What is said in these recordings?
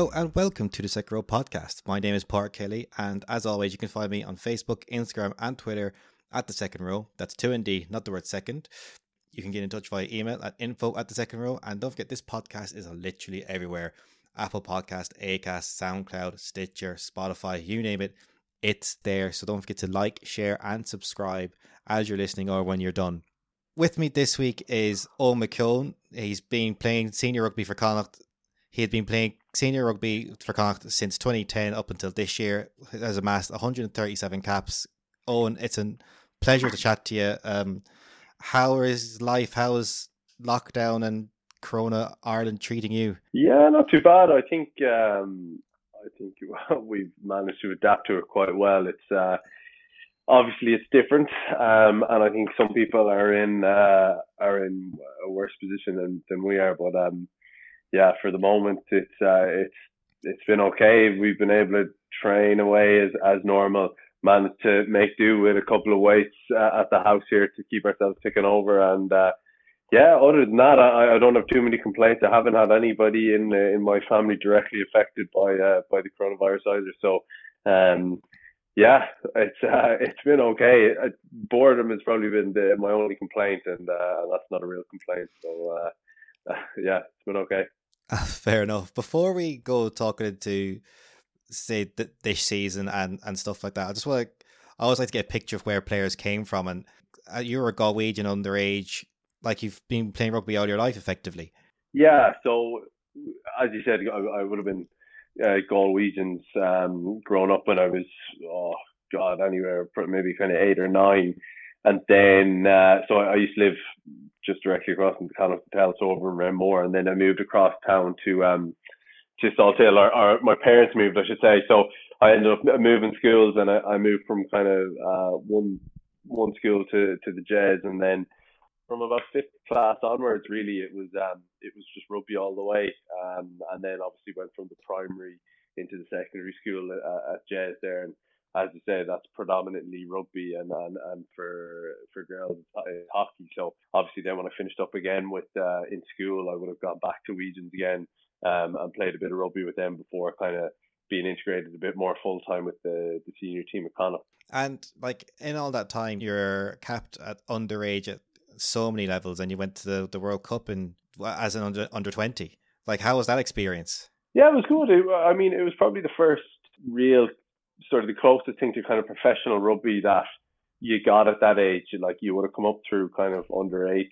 Hello and welcome to the Second Row podcast. My name is Park Kelly, and as always, you can find me on Facebook, Instagram, and Twitter at the Second Row. That's two and D, not the word second. You can get in touch via email at info at the second row. And don't forget, this podcast is literally everywhere Apple Podcast, Acast, SoundCloud, Stitcher, Spotify, you name it. It's there. So don't forget to like, share, and subscribe as you're listening or when you're done. With me this week is Eoin McKeon. He's been playing senior rugby for Connacht. He had been playing senior rugby for Connacht since 2010 up until this year. Has amassed 137 caps. Eoin, it's a pleasure to chat to you. Um, how is life? How is lockdown and Corona Ireland treating you? Yeah, not too bad. I think um, I think we've managed to adapt to it quite well. It's uh, obviously it's different, um, and I think some people are in uh, are in a worse position than, than we are. But um, yeah, for the moment, it's uh, it's it's been okay. We've been able to train away as as normal. Managed to make do with a couple of weights uh, at the house here to keep ourselves ticking over, and uh, yeah, other than that, I, I don't have too many complaints. I haven't had anybody in uh, in my family directly affected by uh, by the coronavirus either. So, um, yeah, it's uh, it's been okay. Uh, boredom has probably been the, my only complaint, and uh, that's not a real complaint. So, uh, yeah, it's been okay. Fair enough. Before we go talking into say th- this season and and stuff like that, I just want to. I always like to get a picture of where players came from, and you're a Galwegian underage like you've been playing rugby all your life, effectively. Yeah. So, as you said, I, I would have been uh, Galwegians um, growing up when I was, oh God, anywhere maybe kind of eight or nine. And then, uh, so I, I used to live just directly across from the Connacht Hotel, so over in Renmore, and then I moved across town to um, to Salthill, or, or my parents moved, I should say. So I ended up moving schools, and I, I moved from kind of uh, one one school to to the Jes, and then from about fifth class onwards, really, it was um, it was just rugby all the way, um, and then obviously went from the primary into the secondary school at, at Jes there, and as you say, that's predominantly rugby and and, and for for girls uh, hockey. So obviously, then when I finished up again with uh, in school, I would have gone back to Wegians again um, and played a bit of rugby with them before kind of being integrated a bit more full time with the, the senior team at Connacht. And like in all that time, you're capped at underage at so many levels, and you went to the, the World Cup and as an under under twenty. Like, how was that experience? Yeah, it was good. It, I mean, it was probably the first real sort of the closest thing to kind of professional rugby that you got at that age. Like you would have come up through kind of under 18s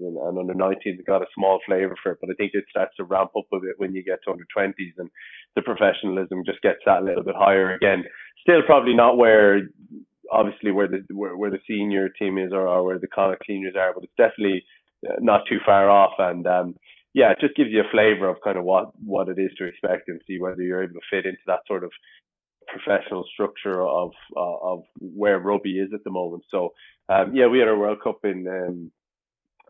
and, and under 19s and got a small flavour for it. But I think it starts to ramp up a bit when you get to under 20s and the professionalism just gets that a little bit higher again. Still probably not where obviously where the where, where the senior team is or, or where the Connacht seniors are, but it's definitely uh, not too far off. And um, yeah, it just gives you a flavour of kind of what what it is to expect and see whether you're able to fit into that sort of professional structure of uh, of where rugby is at the moment. So um, yeah, we had our World Cup in um,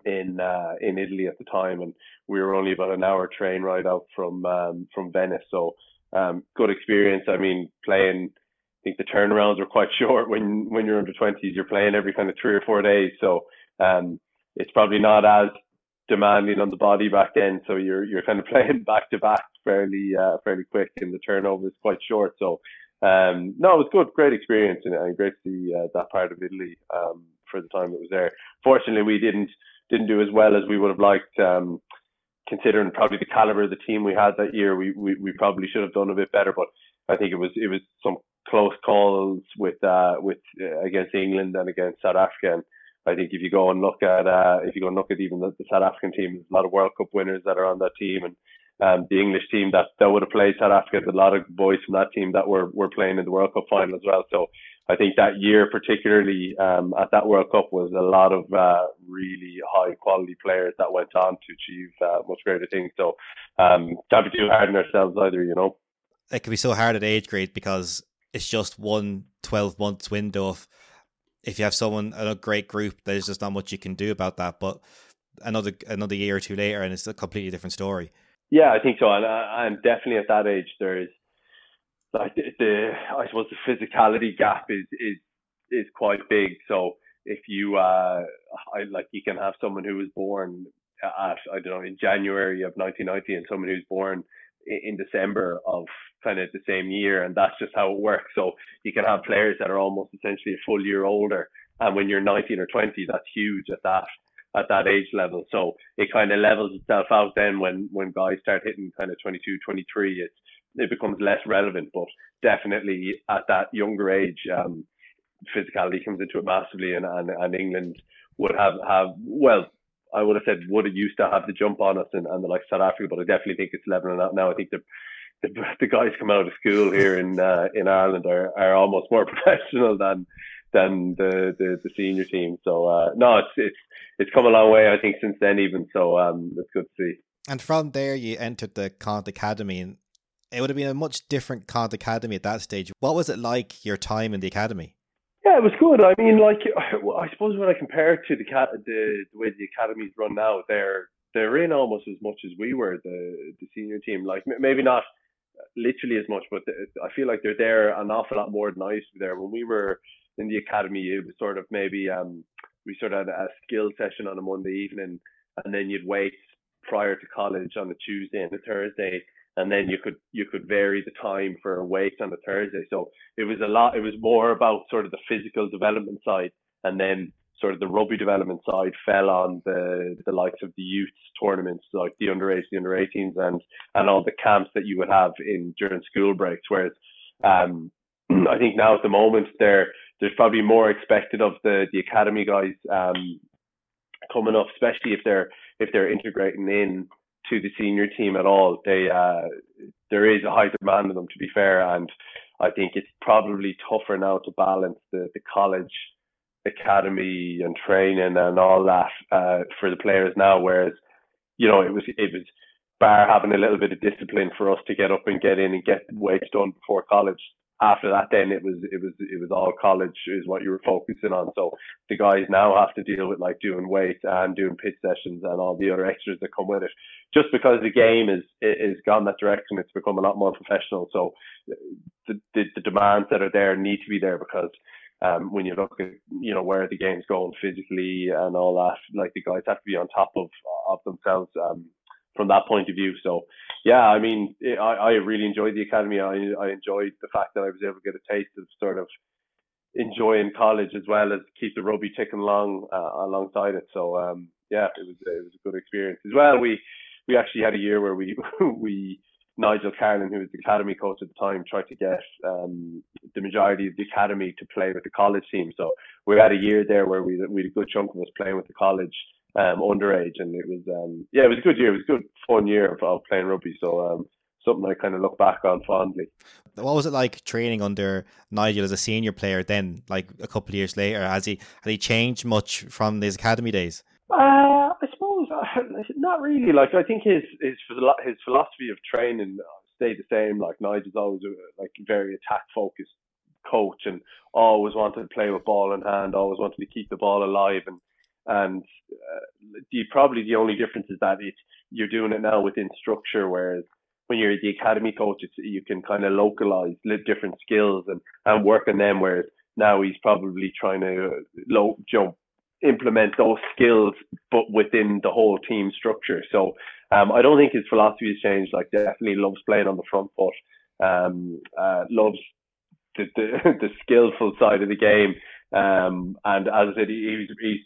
in uh, in Italy at the time, and we were only about an hour train ride out from um, from Venice. So um, good experience. I mean, playing I think the turnarounds are quite short when when you're under 20s. You're playing every kind of three or four days, so um, it's probably not as demanding on the body back then. So you're you're kind of playing back to back fairly uh, fairly quick, and the turnover is quite short. So um, no, it was good, great experience, and, and great to see uh, that part of Italy um, for the time that was there. Fortunately, we didn't didn't do as well as we would have liked. Um, considering probably the caliber of the team we had that year, we, we, we probably should have done a bit better. But I think it was it was some close calls with uh, with uh, against England and against South Africa. And I think if you go and look at uh, if you go and look at even the, the South African team, there's a lot of World Cup winners that are on that team, and um, the English team that that would have played South Africa. There's a lot of boys from that team that were were playing in the World Cup final as well. So I think that year, particularly um, at that World Cup, was a lot of uh, really high quality players that went on to achieve uh, much greater things. So um, can't be too hard on ourselves either, you know. It can be so hard at age grade because it's just one 12 months window of if you have someone in a great group there's just not much you can do about that but another another year or two later and it's a completely different story yeah i think so. And i'm definitely at that age there's like the, the i suppose the physicality gap is is is quite big. So if you uh I, like you can have someone who was born at i don't know in january of 1990 and someone who's born in December of kind of the same year, and that's just how it works. So you can have players that are almost essentially a full year older, and when you're 19 or 20, that's huge at that at that age level. So it kind of levels itself out then when when guys start hitting kind of 22, 23, it it becomes less relevant. But definitely at that younger age, um, physicality comes into it massively, and, and and England would have have well. I would have said would have used to have the jump on us and, and the like South Africa, but I definitely think it's leveling out now. I think the the, the guys come out of school here in uh, in Ireland are, are almost more professional than than the, the, the senior team. So uh, no, it's it's it's come a long way, I think, since then even. So um, it's good to see. And from there, you entered the Connacht Academy, and it would have been a much different Connacht Academy at that stage. What was it like your time in the academy? Yeah, it was good. I mean, like I suppose when I compare it to the cat the, the way the academies run now, they're they're in almost as much as we were the the senior team. Like maybe not literally as much, but I feel like they're there an awful lot more than I used to be there. When we were in the academy, it was sort of maybe um, we sort of had a skill session on a Monday evening, and then you'd wait prior to college on a Tuesday and a Thursday, and then you could you could vary the time for a wait on the Thursday. So it was a lot. It was more about sort of the physical development side, and then sort of the rugby development side fell on the the likes of the youth tournaments, like the under eights, the under 18s, and and all the camps that you would have in during school breaks. Whereas um, I think now at the moment there there's probably more expected of the the academy guys um, coming up, especially if they're if they're integrating in to the senior team at all. They uh, there is a high demand of them to be fair, and I think it's probably tougher now to balance the the college academy and training and all that uh, for the players now. Whereas you know it was it was bar having a little bit of discipline for us to get up and get in and get weights done before college after that, then it was it was it was all college is what you were focusing on. So the guys now have to deal with like doing weight and doing pitch sessions and all the other extras that come with it. Just because the game is is gone that direction, it's become a lot more professional. So the the, the demands that are there need to be there because. Um, when you look at you know where the game's going physically and all that, like the guys have to be on top of of themselves um, from that point of view. So, yeah, I mean, I, I really enjoyed the academy. I, I enjoyed the fact that I was able to get a taste of sort of enjoying college as well as keep the rugby ticking along uh, alongside it. So, um, yeah, it was it was a good experience as well. We we actually had a year where we we Nigel Carolan, who was the academy coach at the time, tried to get um, the majority of the academy to play with the college team. So we had a year there where we we had a good chunk of us playing with the college um, underage, and it was um, yeah, it was a good year. It was a good fun year of, of playing rugby. So um, something I kind of look back on fondly. What was it like training under Nigel as a senior player? Then, like a couple of years later, has he has he changed much from his academy days? Uh, I suppose uh, not really. Like I think his his his philosophy of training stayed the same. Like Nigel's always a, like very attack focused coach and always wanted to play with ball in hand, always wanted to keep the ball alive and and uh, the probably the only difference is that it you're doing it now within structure, whereas when you're the academy coach, you can kind of localize different skills and, and work on them. Whereas now he's probably trying to uh, low, jump implement those skills, but within the whole team structure. So um, I don't think his philosophy has changed. Like definitely loves playing on the front foot. Um, uh, loves the, the, the skillful side of the game. Um, and as I said, he, he's, he's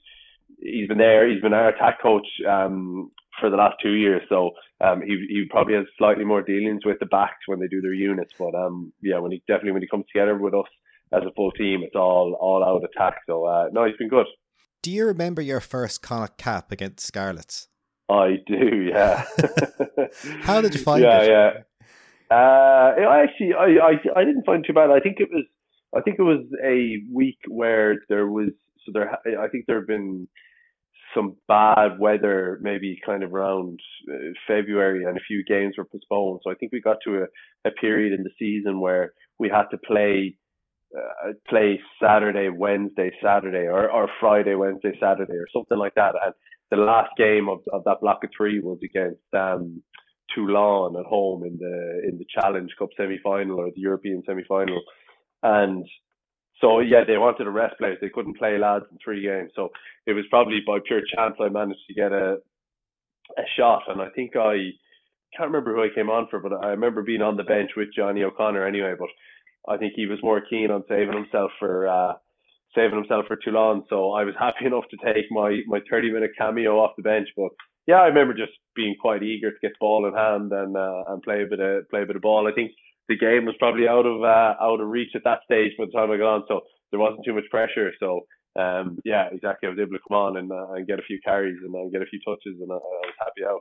he's been there. He's been our attack coach um, for the last two years, so um, he he probably has slightly more dealings with the backs when they do their units. But um, yeah, when he definitely when he comes together with us as a full team, it's all all out attack. So uh, no, he's been good. Do you remember your first Connacht cap against Scarlets? I do, yeah. How did you find yeah, it? Yeah, yeah. Uh, I actually, I, I, I didn't find too bad. I think it was, I think it was a week where there was, so there, I think there have been some bad weather, maybe kind of around uh, February, and a few games were postponed. So I think we got to a, a period in the season where we had to play uh, play Saturday, Wednesday, Saturday, or, or Friday, Wednesday, Saturday, or something like that. And the last game of, of that block of three was against um, Toulon at home in the in the Challenge Cup semi final or the European semi final. And so yeah, they wanted to rest players. They couldn't play lads in three games. So it was probably by pure chance I managed to get a a shot. And I think I can't remember who I came on for, but I remember being on the bench with Johnny O'Connor anyway. But I think he was more keen on saving himself for uh, saving himself for Toulon. So I was happy enough to take my my 30 minute cameo off the bench. But yeah, I remember just being quite eager to get the ball in hand and uh, and play a bit of play a bit of ball. I think the game was probably out of uh, out of reach at that stage by the time I got on, so there wasn't too much pressure. So um, yeah, exactly. I was able to come on and, uh, and get a few carries and uh, get a few touches, and I, I was happy out.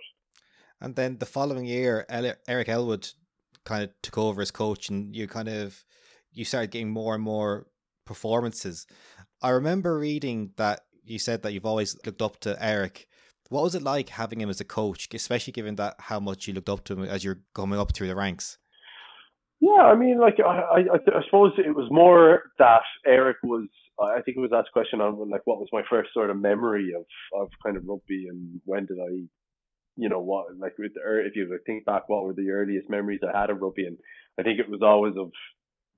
And then the following year, Eric Elwood kind of took over as coach, and you kind of you started getting more and more performances. I remember reading that you said that you've always looked up to Eric. What was it like having him as a coach, especially given that how much you looked up to him as you're coming up through the ranks? Yeah, I mean, like I, I, I suppose it was more that Eric was. I think it was asked question on like what was my first sort of memory of of kind of rugby and when did I, you know, what like with the, if you think back, what were the earliest memories I had of rugby? And I think it was always of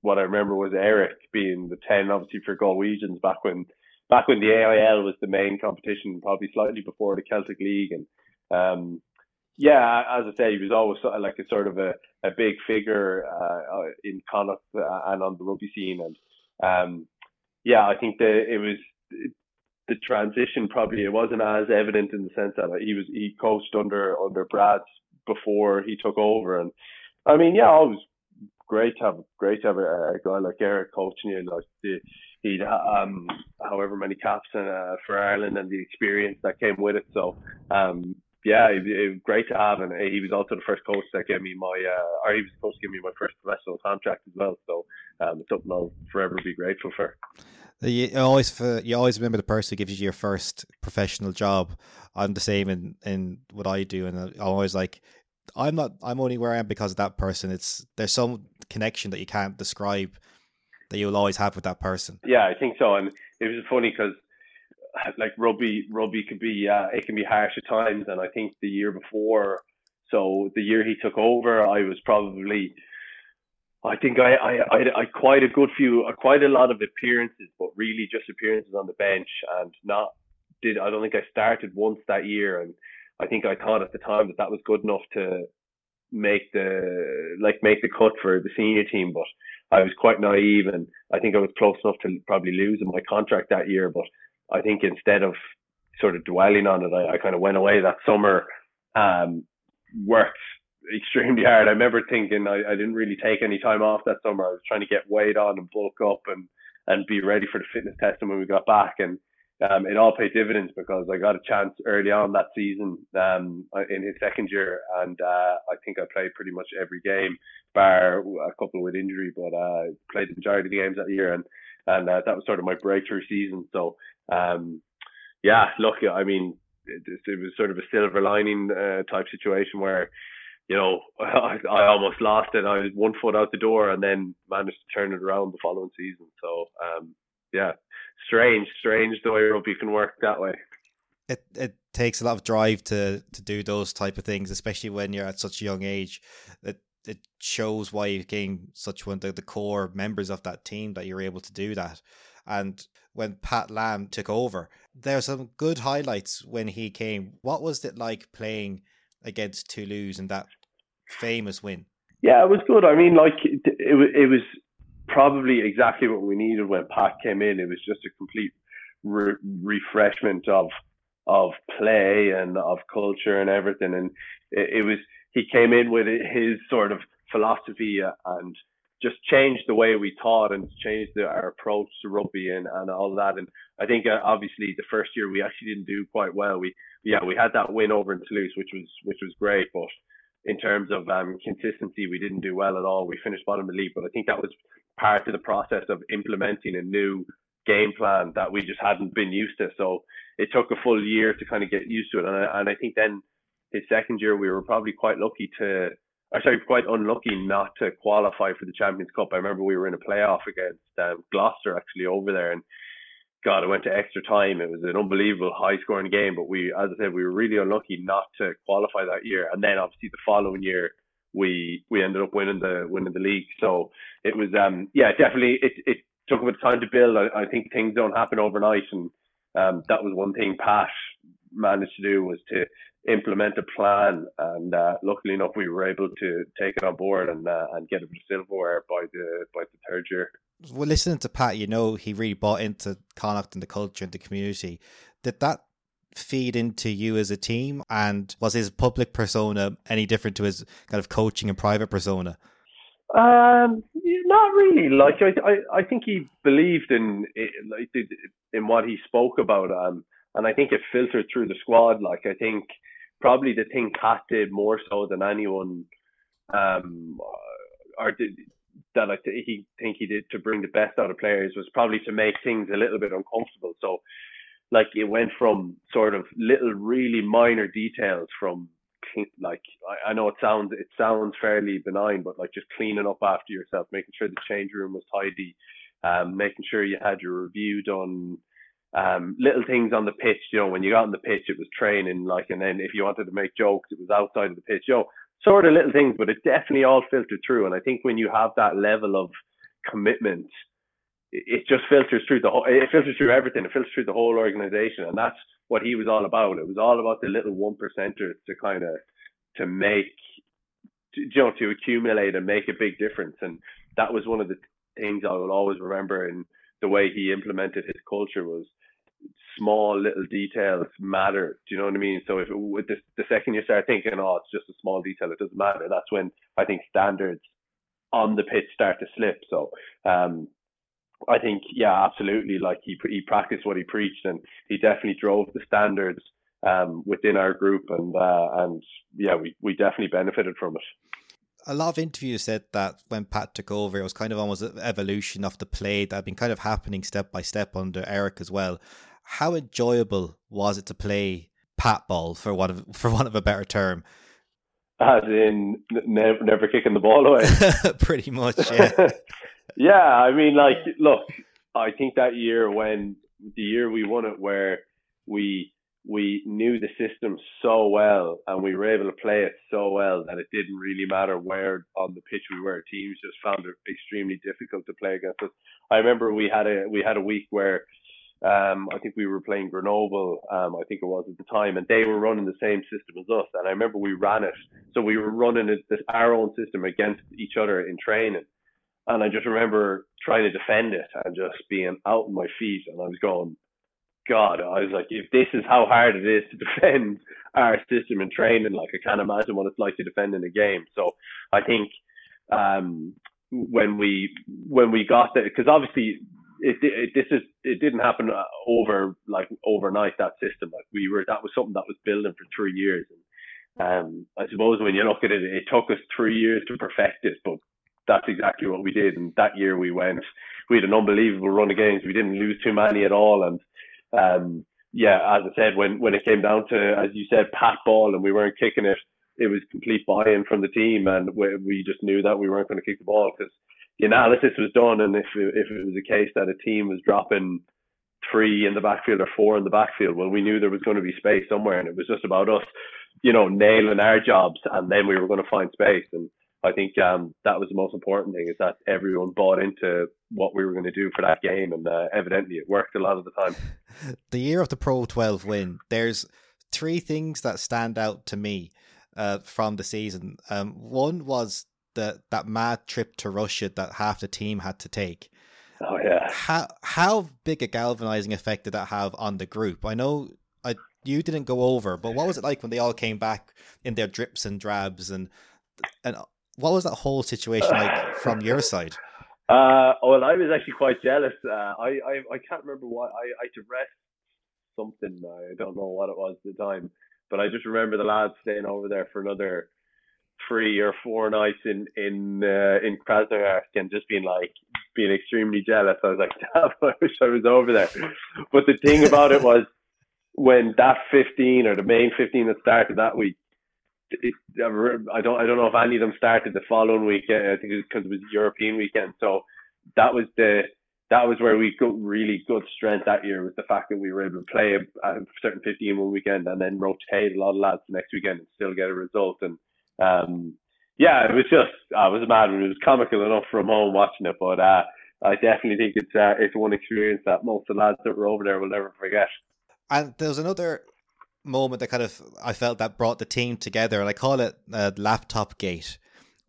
what I remember was Eric being the ten, obviously for Galwegians back when back when the AIL was the main competition, probably slightly before the Celtic League and. Um, yeah, as I say, he was always like a sort of a, a big figure uh, uh in Connacht uh, and on the rugby scene, and um, yeah, I think that it was the transition. Probably it wasn't as evident in the sense that he was he coached under under Brad before he took over, and I mean, yeah, it was great to have great to have a, a guy like Eric coaching you, like the he'd um however many caps in, uh, for Ireland and the experience that came with it. So um yeah, it, it was great to have, and he was also the first coach that gave me my, uh, or he was supposed to give me my first professional contract as well. So um, it's something I'll forever be grateful for. You always, you always remember the person who gives you your first professional job. I'm the same in in what I do, and I'm always like, I'm not, I'm only where I am because of that person. It's there's some connection that you can't describe that you'll always have with that person. Yeah, I think so, and it was funny because like rugby rugby can be uh, it can be harsh at times and I think the year before. So the year he took over I was probably I think I I I, I quite a good few uh, quite a lot of appearances but really just appearances on the bench and not did I don't think I started once that year. And I think I thought at the time that that was good enough to make the like make the cut for the senior team but I was quite naive and I think I was close enough to probably losing my contract that year but I think instead of sort of dwelling on it, I, I kind of went away that summer, um, worked extremely hard. I remember thinking I, I didn't really take any time off that summer. I was trying to get weighed on and bulk up and, and be ready for the fitness testing when we got back. And um, it all paid dividends because I got a chance early on that season um, in his second year, and uh, I think I played pretty much every game, bar a couple with injury, but uh, played the majority of the games that year, and and uh, that was sort of my breakthrough season. So um, yeah, look, I mean, it, it, was sort of a silver lining uh, type situation where, you know, I, I almost lost it. I was one foot out the door and then managed to turn it around the following season. So, um, yeah, strange, strange the way rugby can work that way. It it takes a lot of drive to to do those type of things, especially when you're at such a young age. It it shows why you gain such one the, the core members of that team that you're able to do that. And when Pat Lam took over, there are some good highlights when he came. What was it like playing against Toulouse in that famous win? Yeah, it was good. I mean, like it, it, it was probably exactly what we needed when Pat came in. It was just a complete re- refreshment of of play and of culture and everything. And it, it was he came in with his sort of philosophy and just changed the way we taught and changed the, our approach to rugby and, and all that. And I think uh, obviously the first year we actually didn't do quite well. We yeah we had that win over in Toulouse, which was which was great, but in terms of um, consistency, we didn't do well at all. We finished bottom of the league, but I think that was part of the process of implementing a new game plan that we just hadn't been used to. So it took a full year to kind of get used to it, and I, and I think then his second year we were probably quite lucky to I sorry, quite unlucky not to qualify for the Champions Cup. I remember we were in a playoff against um, Gloucester actually over there, and God, it went to extra time. It was an unbelievable high scoring game, but we, as I said, we were really unlucky not to qualify that year. And then obviously the following year, we we ended up winning the winning the league. So it was, um, yeah, definitely it it took a bit of time to build. I, I think things don't happen overnight, and um, that was one thing Pat managed to do was to implement a plan, and uh, luckily enough, we were able to take it on board and uh, and get it to silverware by the by the third year. Well, listening to Pat, you know he really bought into Connacht and the culture and the community. Did that feed into you as a team? And was his public persona any different to his kind of coaching and private persona? Um, not really. Like I, I, I think he believed in, like in what he spoke about. Um, and I think it filtered through the squad. Like I think probably the thing Pat did more so than anyone, um, or did that I th- he think he did to bring the best out of players was probably to make things a little bit uncomfortable. So, like it went from sort of little really minor details from like I, I know it sounds it sounds fairly benign, but like just cleaning up after yourself, making sure the change room was tidy, um, making sure you had your review done, um, little things on the pitch. You know, when you got on the pitch, it was training. Like, and then if you wanted to make jokes, it was outside of the pitch. You know, sort of little things, but it definitely all filtered through. And I think when you have that level of commitment, it just filters through the whole. It filters through everything. It filters through the whole organization, and that's what he was all about. It was all about the little one percenters to kind of to make, to, you know, to accumulate and make a big difference. And that was one of the things I will always remember. in the way he implemented his culture was small little details matter. Do you know what I mean? So if with the, second you start thinking, oh, it's just a small detail, it doesn't matter. That's when I think standards on the pitch start to slip. So um, I think, yeah, absolutely. Like he he practiced what he preached, and he definitely drove the standards um, within our group, and uh, and yeah, we we definitely benefited from it. A lot of interviews said that when Pat took over, it was kind of almost an evolution of the play that had been kind of happening step by step under Eric as well. How enjoyable was it to play Pat ball for one of for one of a better term? As in, never never kicking the ball away. Pretty much, yeah. Yeah, I mean, like, look, I think that year when the year we won it, where we we knew the system so well and we were able to play it so well that it didn't really matter where on the pitch we were. Teams just found it extremely difficult to play against us. I remember we had a we had a week where um, I think we were playing Grenoble, um, I think it was at the time, and they were running the same system as us. And I remember we ran it, so we were running it, this our own system against each other in training. And I just remember trying to defend it and just being out on my feet. And I was going, God, I was like, if this is how hard it is to defend our system in training, like I can't imagine what it's like to defend in a game. So I think um, when we when we got there, because obviously it, it, this is it didn't happen over like overnight. That system, like we were, that was something that was building for three years. And um, I suppose when you look at it, it took us three years to perfect it, but that's exactly what we did. And that year we went, we had an unbelievable run of games. We didn't lose too many at all. And um, yeah, as I said, when when it came down to, as you said, pat ball, and we weren't kicking it, it was complete buy-in from the team, and we, we just knew that we weren't going to kick the ball because the analysis was done, and if if it was a case that a team was dropping three in the backfield or four in the backfield, well, we knew there was going to be space somewhere, and it was just about us, you know, nailing our jobs, and then we were going to find space, and I think um, that was the most important thing is that everyone bought into what we were going to do for that game, and uh, evidently it worked a lot of the time. the year of the Pro 12 win, there's three things that stand out to me uh, from the season. Um, one was the that mad trip to Russia that half the team had to take. Oh yeah. How how big a galvanizing effect did that have on the group? I know I you didn't go over, but what was it like when they all came back in their drips and drabs and and what was that whole situation like from your side? Uh, well, I was actually quite jealous. Uh, I, I I can't remember why I I had to rest something. I don't know what it was at the time, but I just remember the lads staying over there for another three or four nights in in uh, in Krasnoyarsk and just being like being extremely jealous. I was like, damn, I wish I was over there. But the thing about it was when that 15 or the main 15 that started that week I don't I don't know if any of them started the following weekend. I think because it, it was European weekend. So that was the that was where we got really good strength that year was the fact that we were able to play a, a certain 15 one weekend and then rotate a lot of lads the next weekend and still get a result. And um, yeah, it was just I was mad. It was comical enough from home watching it, but uh, I definitely think it's uh, it's one experience that most of the lads that were over there will never forget. And there was another moment that kind of I felt that brought the team together, and I call it uh, laptop gate.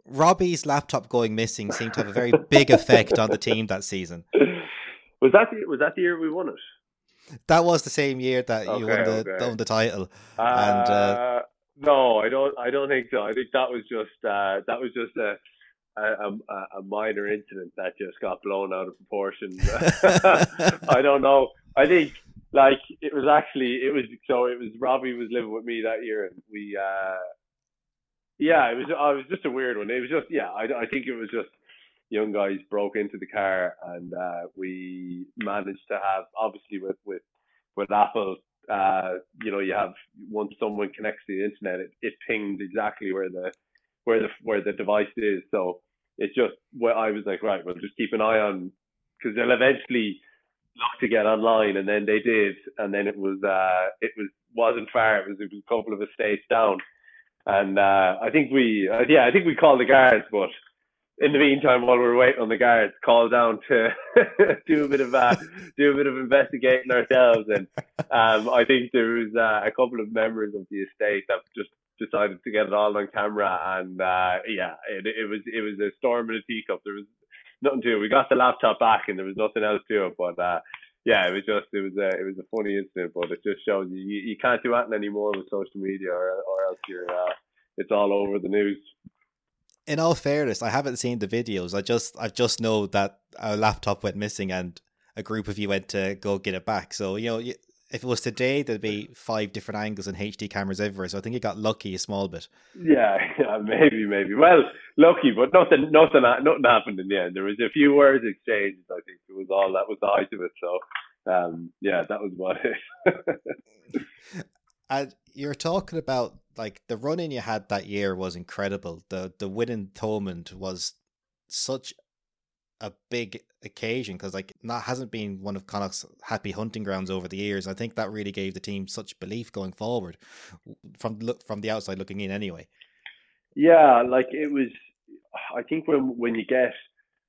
Robbie's laptop going missing seemed to have a very big effect on the team that season. Was that the, was that the year we won it? That was the same year that you won the okay. won the title. Uh, And, uh, no, I don't. I don't think so. I think that was just uh, that was just a, a a minor incident that just got blown out of proportion. I don't know. I think like it was actually it was so it was Robbie was living with me that year and we uh yeah it was uh, it was just a weird one. It was just yeah I I think it was just young guys broke into the car and uh we managed to have obviously with with with Apple uh, you know, you have once someone connects to the internet, it, it pings exactly where the where the where the device is. So it's just well, I was like, right, well, just keep an eye on because they'll eventually look to get online, and then they did, and then it was uh, it was wasn't far. It was, it was a couple of estates down, and uh, I think we uh, yeah, I think we called the guards, but in the meantime, while we're waiting on the guards, called down to do a bit of uh, do a bit of investigating ourselves, and um, I think there was uh, a couple of members of the estate that just decided to get it all on camera, and uh, yeah, it, it was it was a storm in a teacup. There was nothing to it. We got the laptop back, and there was nothing else to it. But uh, yeah, it was just it was a it was a funny incident, but it just shows you you, you can't do anything anymore with social media, or or else you're uh, it's all over the news in all fairness, I haven't seen the videos. I just I just know that a laptop went missing and a group of you went to go get it back. So you know, if it was today, there'd be five different angles and HD cameras everywhere. So I think you got lucky a small bit. Yeah, yeah, maybe, maybe. Well, lucky, but nothing, nothing, nothing happened in the end. There was a few words exchanged. I think it was all that was the height of it. So, um, yeah, that was about it. and you're talking about like the running you had that year was incredible. The the win in Thomond was such a big occasion because like that hasn't been one of Connacht's happy hunting grounds over the years. I think that really gave the team such belief going forward from look from the outside looking in anyway. Yeah, like it was. I think when when you get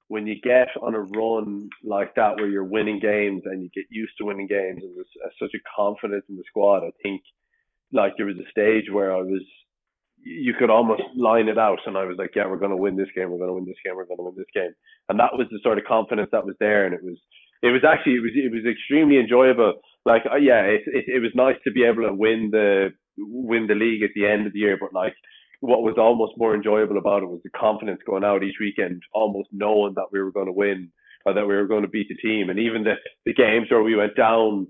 when you get on a run like that where you're winning games and you get used to winning games and there's uh, such a confidence in the squad, I think like there was a stage where I was, you could almost line it out, and I was like, yeah, we're going to win this game, we're going to win this game, we're going to win this game, and that was the sort of confidence that was there, and it was, it was actually, it was, it was extremely enjoyable. Like, uh, yeah, it, it, it was nice to be able to win the, win the league at the end of the year, but like, what was almost more enjoyable about it was the confidence going out each weekend, almost knowing that we were going to win or that we were going to beat the team, and even the the games where we went down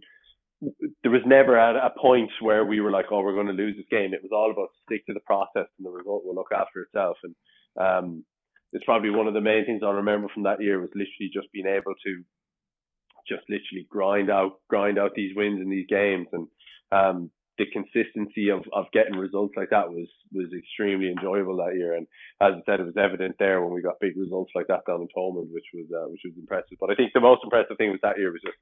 there was never a, a point where we were like, oh, we're going to lose this game. It was all about stick to the process and the result will look after itself. And um, it's probably one of the main things I remember from that year was literally just being able to just literally grind out, grind out these wins in these games. And um, the consistency of, of getting results like that was was extremely enjoyable that year. And as I said, it was evident there when we got big results like that down in Thomond, which was uh, which was impressive. But I think the most impressive thing was that year was just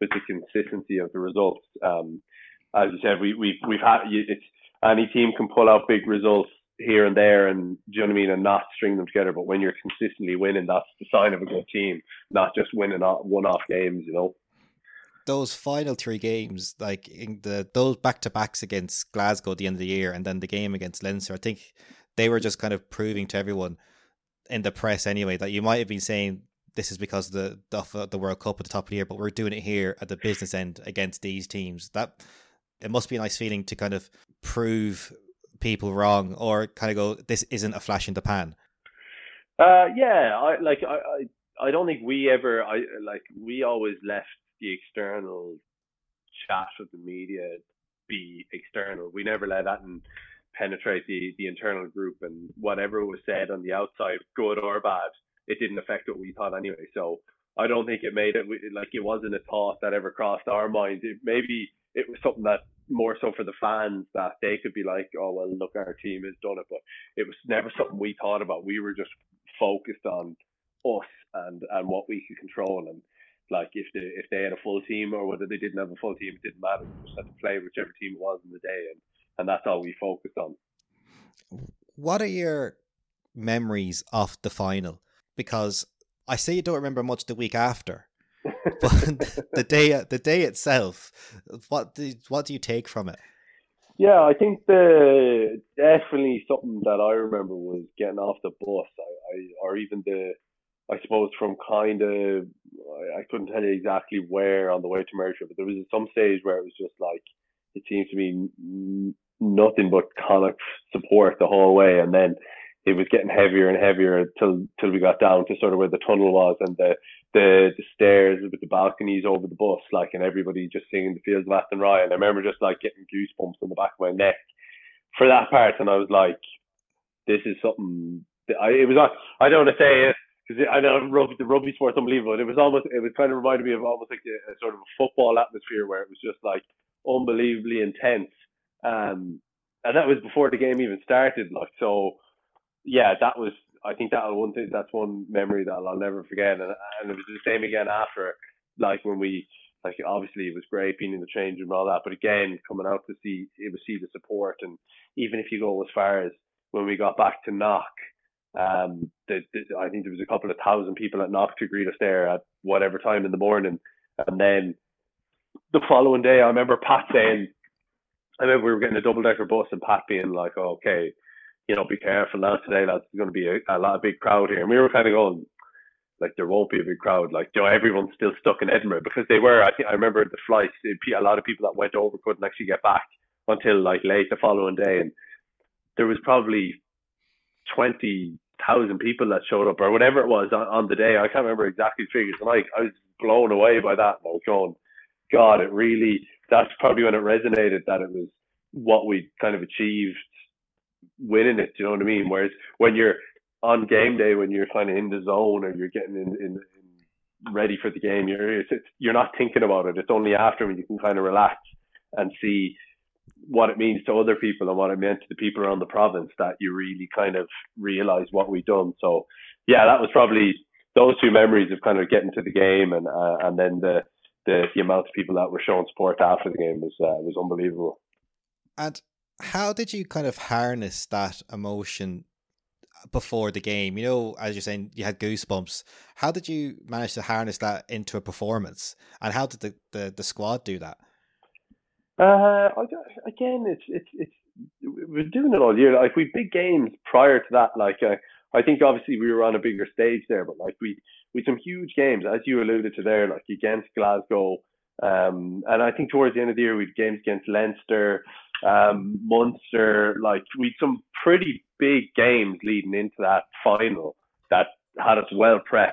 was the consistency of the results. Um, as you said, we we we've had any team can pull out big results here and there, and do you know what I mean, and not string them together. But when you're consistently winning, that's the sign of a good team, not just winning one-off games. You know those final three games, like in the those back to backs against Glasgow at the end of the year, and then the game against Leinster, I think they were just kind of proving to everyone in the press anyway that you might have been saying this is because the the, the World Cup at the top of the year, but we're doing it here at the business end against these teams. That it must be a nice feeling to kind of prove people wrong or kind of go, this isn't a flash in the pan. Uh, yeah, I like I, I I don't think we ever I like we always left the external chat with the media be external. We never let that and penetrate the the internal group and whatever was said on the outside, good or bad, it didn't affect what we thought anyway. So I don't think it made it like it wasn't a thought that ever crossed our minds. It, maybe it was something that more so for the fans that they could be like, oh well, look, our team has done it, but it was never something we thought about. We were just focused on us and and what we could control and like if they if they had a full team or whether they didn't have a full team, it didn't matter. We just had to play whichever team it was in the day, and and that's all we focused on. What are your memories of the final? Because I say you don't remember much the week after, but the day the day itself, what do, what do you take from it? Yeah, I think the definitely something that I remember was getting off the bus, I, I or even the, I suppose from kind of, I, I couldn't tell you exactly where on the way to Merthyr, but there was some stage where it was just like it seemed to be nothing but Connacht support the whole way, and then it was getting heavier and heavier till till we got down to sort of where the tunnel was and the the, the stairs with the balconies over the bus, like, and everybody just singing the Fields of Athenry. And I remember just like getting goosebumps on the back of my neck for that part, and I was like, this is something. That I it was I don't want to say it because I know rugby, the rugby sport's unbelievable. It was almost it was kind of reminded me of almost like a, a sort of a football atmosphere where it was just like unbelievably intense. Um, and that was before the game even started. Like so, yeah, that was. I think that one thing. That's one memory that I'll never forget. And and it was the same again after, like when we. Like obviously it was great being in the change room and all that, but again coming out to see it was see the support and even if you go as far as when we got back to Knock, um, the, the, I think there was a couple of thousand people at Knock to greet us there at whatever time in the morning, and then the following day, I remember Pat saying, I remember we were getting a double decker bus and Pat being like, oh, okay, you know, be careful now today. There's going to be a, a lot of big crowd here. And we were kind of going, like, there won't be a big crowd. Like, you know, everyone's still stuck in Edinburgh because they were, I think, I remember the flights, a lot of people that went over couldn't actually get back until like late the following day. And there was probably 20,000 people that showed up or whatever it was on, on the day. I can't remember exactly figures. And I, I was blown away by that. I was going, God, it really, that's probably when it resonated that it was what we kind of achieved winning it. Do you know what I mean? Whereas when you're on game day, when you're kind of in the zone or you're getting in, in, in ready for the game, you're it's, it's, you're not thinking about it. It's only after when you can kind of relax and see what it means to other people and what it meant to the people around the province that you really kind of realize what we've done. So yeah, that was probably those two memories of kind of getting to the game and uh, and then the the, the amount of people that were showing support after the game was uh, was unbelievable. And how did you kind of harness that emotion before the game? You know, as you're saying, you had goosebumps. How did you manage to harness that into a performance? And how did the, the, the squad do that? Uh, again, it's it's it's we're doing it all year. Like we big games prior to that. Like uh, I think obviously we were on a bigger stage there, but like we with some huge games, as you alluded to there, like against Glasgow. Um, and I think towards the end of the year, we had games against Leinster, um, Munster. Like we had some pretty big games leading into that final that had us well prepped.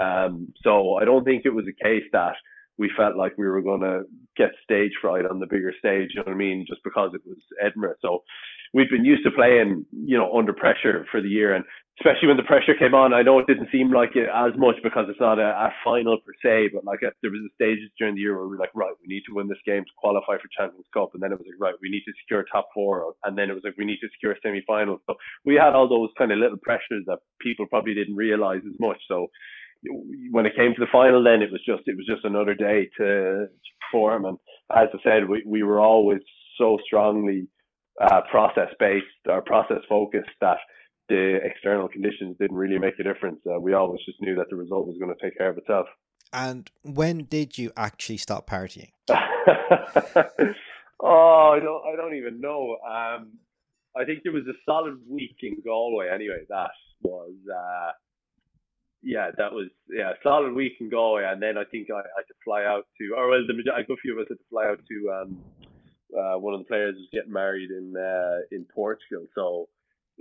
Um, so I don't think it was a case that we felt like we were going to get stage fright on the bigger stage. You know what I mean? Just because it was Edinburgh. So we'd been used to playing, you know, under pressure for the year. And especially when the pressure came on. I know it didn't seem like it as much because it's not a, a final per se, but like uh, there was a stages during the year where we were like, right, we need to win this game to qualify for Champions Cup, and then it was like, right, we need to secure top four, and then it was like, we need to secure semi final. So we had all those kind of little pressures that people probably didn't realize as much. So when it came to the final, then it was just it was just another day to, to perform, and as I said, we we were always so strongly uh, process based or process focused that the external conditions didn't really make a difference. Uh, we always just knew that the result was going to take care of itself. And when did you actually stop partying? oh, I don't, I don't even know. Um, I think there was a solid week in Galway. Anyway, that was, uh, yeah, that was yeah, solid week in Galway, and then I think I, I had to fly out to, or well, the a good few of us had to fly out to. Um, uh, one of the players was getting married in uh, in Portugal, so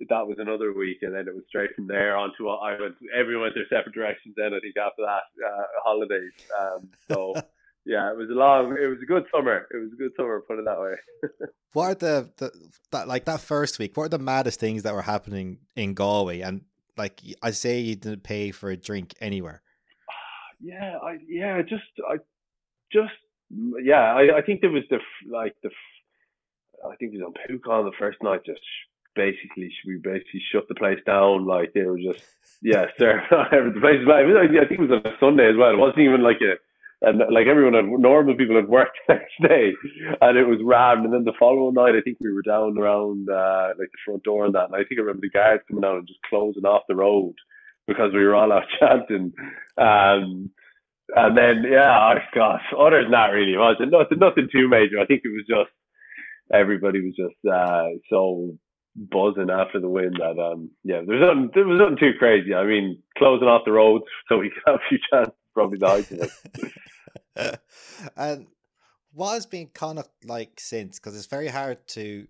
that was another week, and then it was straight from there on to I went. Everyone went their separate directions. Then I think after that uh, holidays. Um, so yeah, it was a long. It was a good summer. It was a good summer. Put it that way. what are the, the that like that first week? What are the maddest things that were happening in Galway? And like I say, you didn't pay for a drink anywhere. Yeah, I yeah just I just mm, yeah I I think there was the like the I think it was on Púcán the first night just basically we basically shut the place down. Like they were just yeah, sir. the place was I think it was on a Sunday as well. It wasn't even like a and like everyone had normal people had worked the next day and it was rammed and then the following night I think we were down around uh, like the front door and that and I think I remember the guards coming out and just closing off the road because we were all out chanting. Um and then yeah oh gosh other than that really it was nothing nothing too major. I think it was just everybody was just uh, so buzzing after the win that um yeah there was nothing there was nothing too crazy. I mean closing off the roads so we could have a few chances probably the of and what has been kind of like since? Because it's very hard to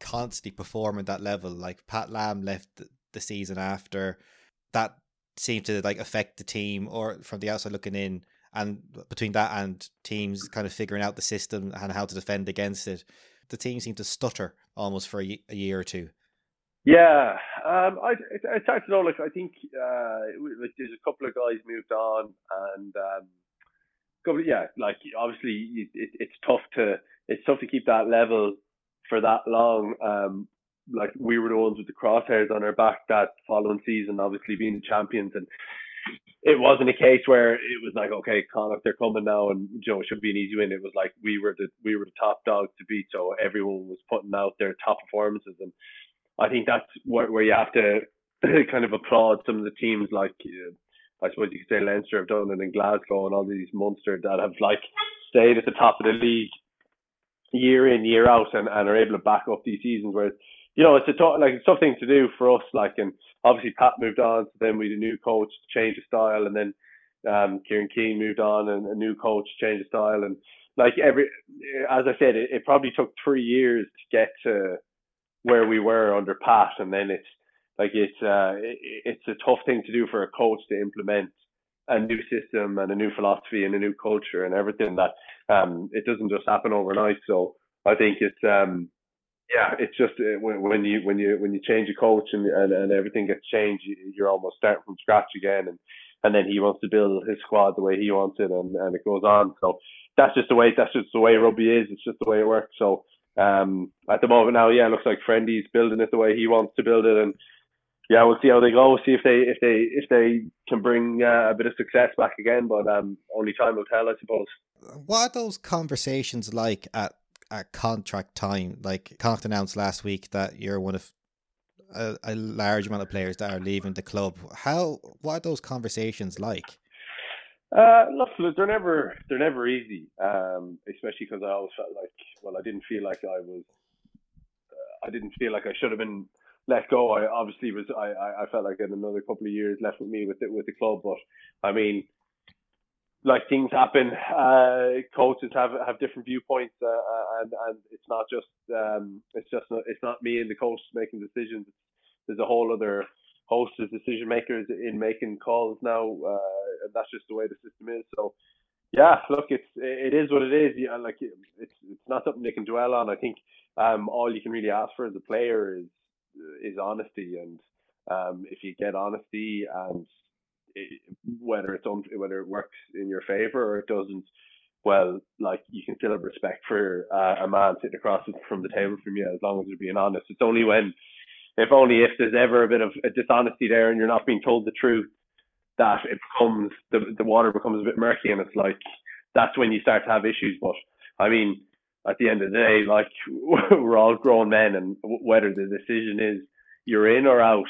constantly perform at that level. Like Pat Lam left the season after. That seemed to like affect the team or from the outside looking in and between that and teams kind of figuring out the system and how to defend against it the team seemed to stutter almost for a, a year or two. Yeah um i it's hard to know like i think uh like there's a couple of guys moved on and um couple, yeah like obviously it, it's tough to it's tough to keep that level for that long. Um like we were the ones with the crosshairs on our back that following season, obviously being the champions, and it wasn't a case where it was like, okay, Connacht, they're coming now, and you know it should be an easy win. It was like we were the we were the top dogs to beat, so everyone was putting out their top performances, and I think that's where, where you have to kind of applaud some of the teams like. Uh, I suppose you could say Leinster have done it in Glasgow and all these Munster that have like stayed at the top of the league year in year out and, and are able to back up these seasons. Whereas you know, it's a t- like it's tough thing to do for us. Like, and obviously Pat moved on, so then we had a new coach to change the style, and then um, Kieran Keane moved on, and a new coach changed the style, and like every, as I said, it, it probably took three years to get to where we were under Pat, and then it's like it's uh, it, it's a tough thing to do for a coach to implement a new system and a new philosophy and a new culture and everything that um, it doesn't just happen overnight. So I think it's um, yeah, it's just uh, when, when you when you when you change a coach and, and, and everything gets changed, you're almost starting from scratch again, and and then he wants to build his squad the way he wants it, and, and it goes on. So that's just the way that's just the way rugby is. It's just the way it works. So um, at the moment now, yeah, it looks like Friendy's building it the way he wants to build it, and yeah, we'll see how they go. See if they if they if they can bring uh, a bit of success back again. But um, only time will tell, I suppose. What are those conversations like at at contract time. Like Connacht announced last week that you're one of a, a, large amount of players that are leaving the club. How what are those conversations like? Uh, look, they're never they're never easy. Um, especially because I always felt like well, I didn't feel like I was. Uh, I didn't feel like I should have been let go. I obviously was. I, I felt like I had another couple of years left with me with the, with the club, but I mean, like things happen. Uh, coaches have have different viewpoints, uh, uh, and and it's not just um, it's just not, it's not me and the coach making decisions. There's a whole other host of decision makers in making calls now, uh, and that's just the way the system is. So, yeah, look, it's it is what it is. Yeah, like it's it's not something they can dwell on. I think um, all you can really ask for as a player is is honesty, and um, if you get honesty and it, whether it's un- whether it works in your favor or it doesn't, well, like you can still have respect for uh, a man sitting across from the table from you as long as you're being honest. It's only when, if only if there's ever a bit of a dishonesty there and you're not being told the truth, that it becomes the the water becomes a bit murky and it's like that's when you start to have issues. But I mean, at the end of the day, like we're all grown men, and whether the decision is you're in or out,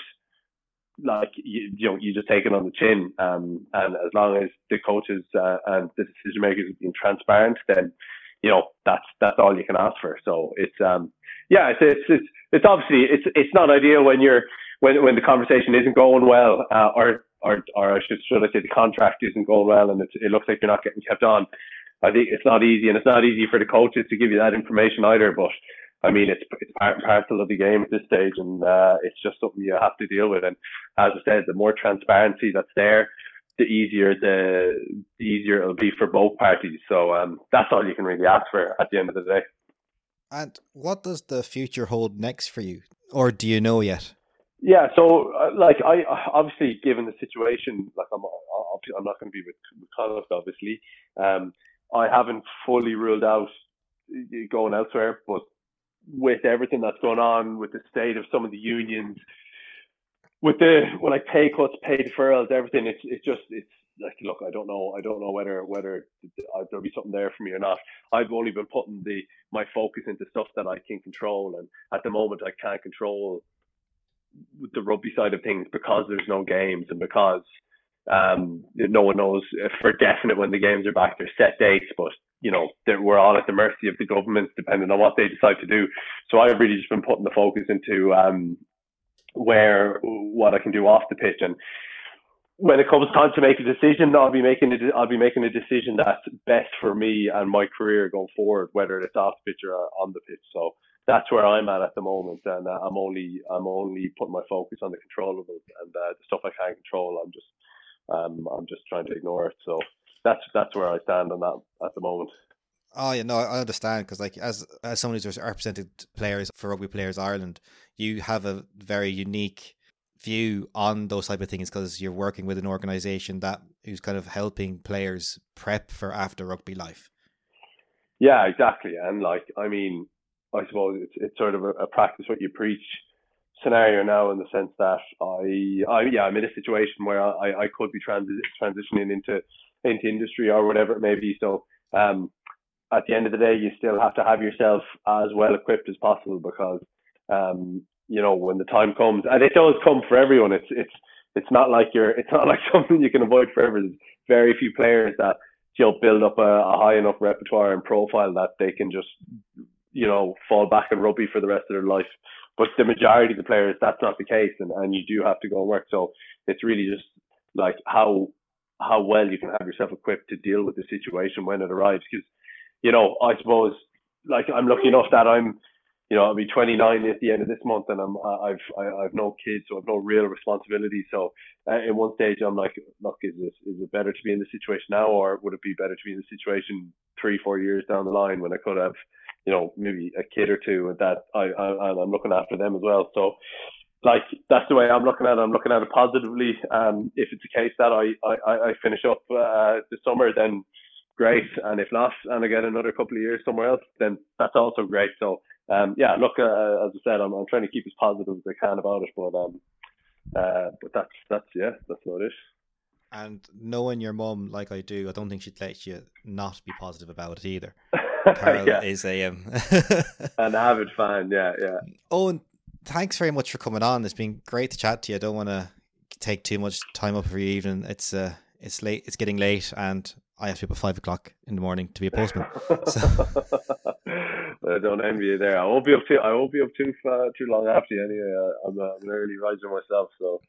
like you, you know you just take it on the chin um, and as long as the coaches uh, and the decision makers are being transparent then you know that's that's all you can ask for so it's um yeah it's it's it's, it's obviously it's it's not ideal when you're when when the conversation isn't going well uh, or or or I should should I say the contract isn't going well and it looks like you're not getting kept on I think it's not easy and it's not easy for the coaches to give you that information either but I mean, it's it's part and parcel of the game at this stage, and uh, it's just something you have to deal with. And as I said, the more transparency that's there, the easier the, the easier it'll be for both parties. So um, that's all you can really ask for at the end of the day. And what does the future hold next for you, or do you know yet? Yeah, so uh, like I obviously, given the situation, like I'm I'm not going to be with, Connacht, obviously. Um, I haven't fully ruled out going elsewhere, but with everything that's going on with the state of some of the unions, with the well, like pay cuts, pay deferrals, everything. It's it's just it's like look, I don't know, I don't know whether whether there'll be something there for me or not. I've only been putting the my focus into stuff that I can control, and at the moment I can't control the rugby side of things because there's no games and because um, no one knows for definite when the games are back. There's set dates, but you know, we're all at the mercy of the government, depending on what they decide to do. So I've really just been putting the focus into um, where what I can do off the pitch, and when it comes time to make a decision, I'll be making a, I'll be making a decision that's best for me and my career going forward, whether it's off the pitch or on the pitch. So that's where I'm at at the moment, and uh, I'm only I'm only putting my focus on the controllables and uh, the stuff I can't control. I'm just um, I'm just trying to ignore it. So that's that's where I stand on that at the moment. Oh yeah, no, I understand because like as as someone who's represented players for Rugby Players Ireland, you have a very unique view on those type of things because you're working with an organization that who's kind of helping players prep for after rugby life. Yeah, exactly, and like I mean, I suppose it's it's sort of a, a practice what you preach scenario now in the sense that I, I yeah, I'm in a situation where I, I could be transi- transitioning into into industry or whatever it may be. So um, at the end of the day, you still have to have yourself as well equipped as possible because um, you know when the time comes, and it does come for everyone. It's it's it's not like you're it's not like something you can avoid forever. There's very few players that you'll build up a, a high enough repertoire and profile that they can just you know fall back in rugby for the rest of their life. But the majority of the players, that's not the case, and, and you do have to go and work. So it's really just like how how well you can have yourself equipped to deal with the situation when it arrives. Because you know, I suppose like I'm lucky enough that I'm, you know, I'll be 29 at the end of this month, and I'm I've I, have no kids, so I've no real responsibility. So uh, in one stage, I'm like, look, is this is it better to be in this situation now, or would it be better to be in this situation three, four years down the line when I could have, you know, maybe a kid or two that I, I I'm looking after them as well. So like that's the way I'm looking at it. I'm looking at it positively. Um, if it's a case that I I, I finish up uh, this summer, then great. And if not, and I get another couple of years somewhere else, then that's also great. So um, yeah, look, uh, as I said, I'm, I'm trying to keep as positive as I can about it. But um, uh, but that's that's yeah, that's what it. And knowing your mum like I do, I don't think she'd let you not be positive about it either. Carol yeah. is a um... an avid fan. Yeah, yeah. Oh, and thanks very much for coming on. It's been great to chat to you. I don't want to take too much time up for your evening. It's uh, it's late. It's getting late, and I have to be up at five o'clock in the morning to be a postman. So. I don't envy you there. I won't be up too. I won't be up too far, too long after you anyway. I'm, I'm an early riser myself, so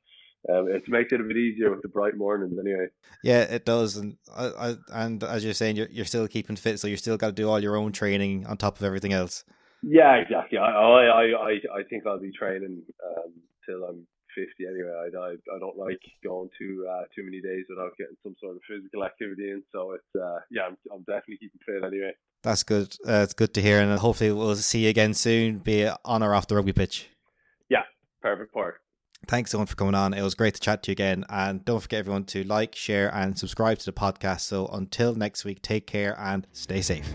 um, it makes it a bit easier with the bright mornings anyway. Yeah, it does, and I, I, and as you're saying, you're you're still keeping fit, so you're still got to do all your own training on top of everything else. Yeah, exactly. I I I I think I'll be training um, till I'm 50 anyway. I, I, I don't like going too uh, too many days without getting some sort of physical activity in. So it's uh, yeah, I'm, I'm definitely keeping fit anyway. That's good. Uh, it's good to hear, and hopefully we'll see you again soon, be it on or off the rugby pitch. Yeah, perfect part. Thanks so much for coming on. It was great to chat to you again. And don't forget everyone to like, share, and subscribe to the podcast. So until next week, take care and stay safe.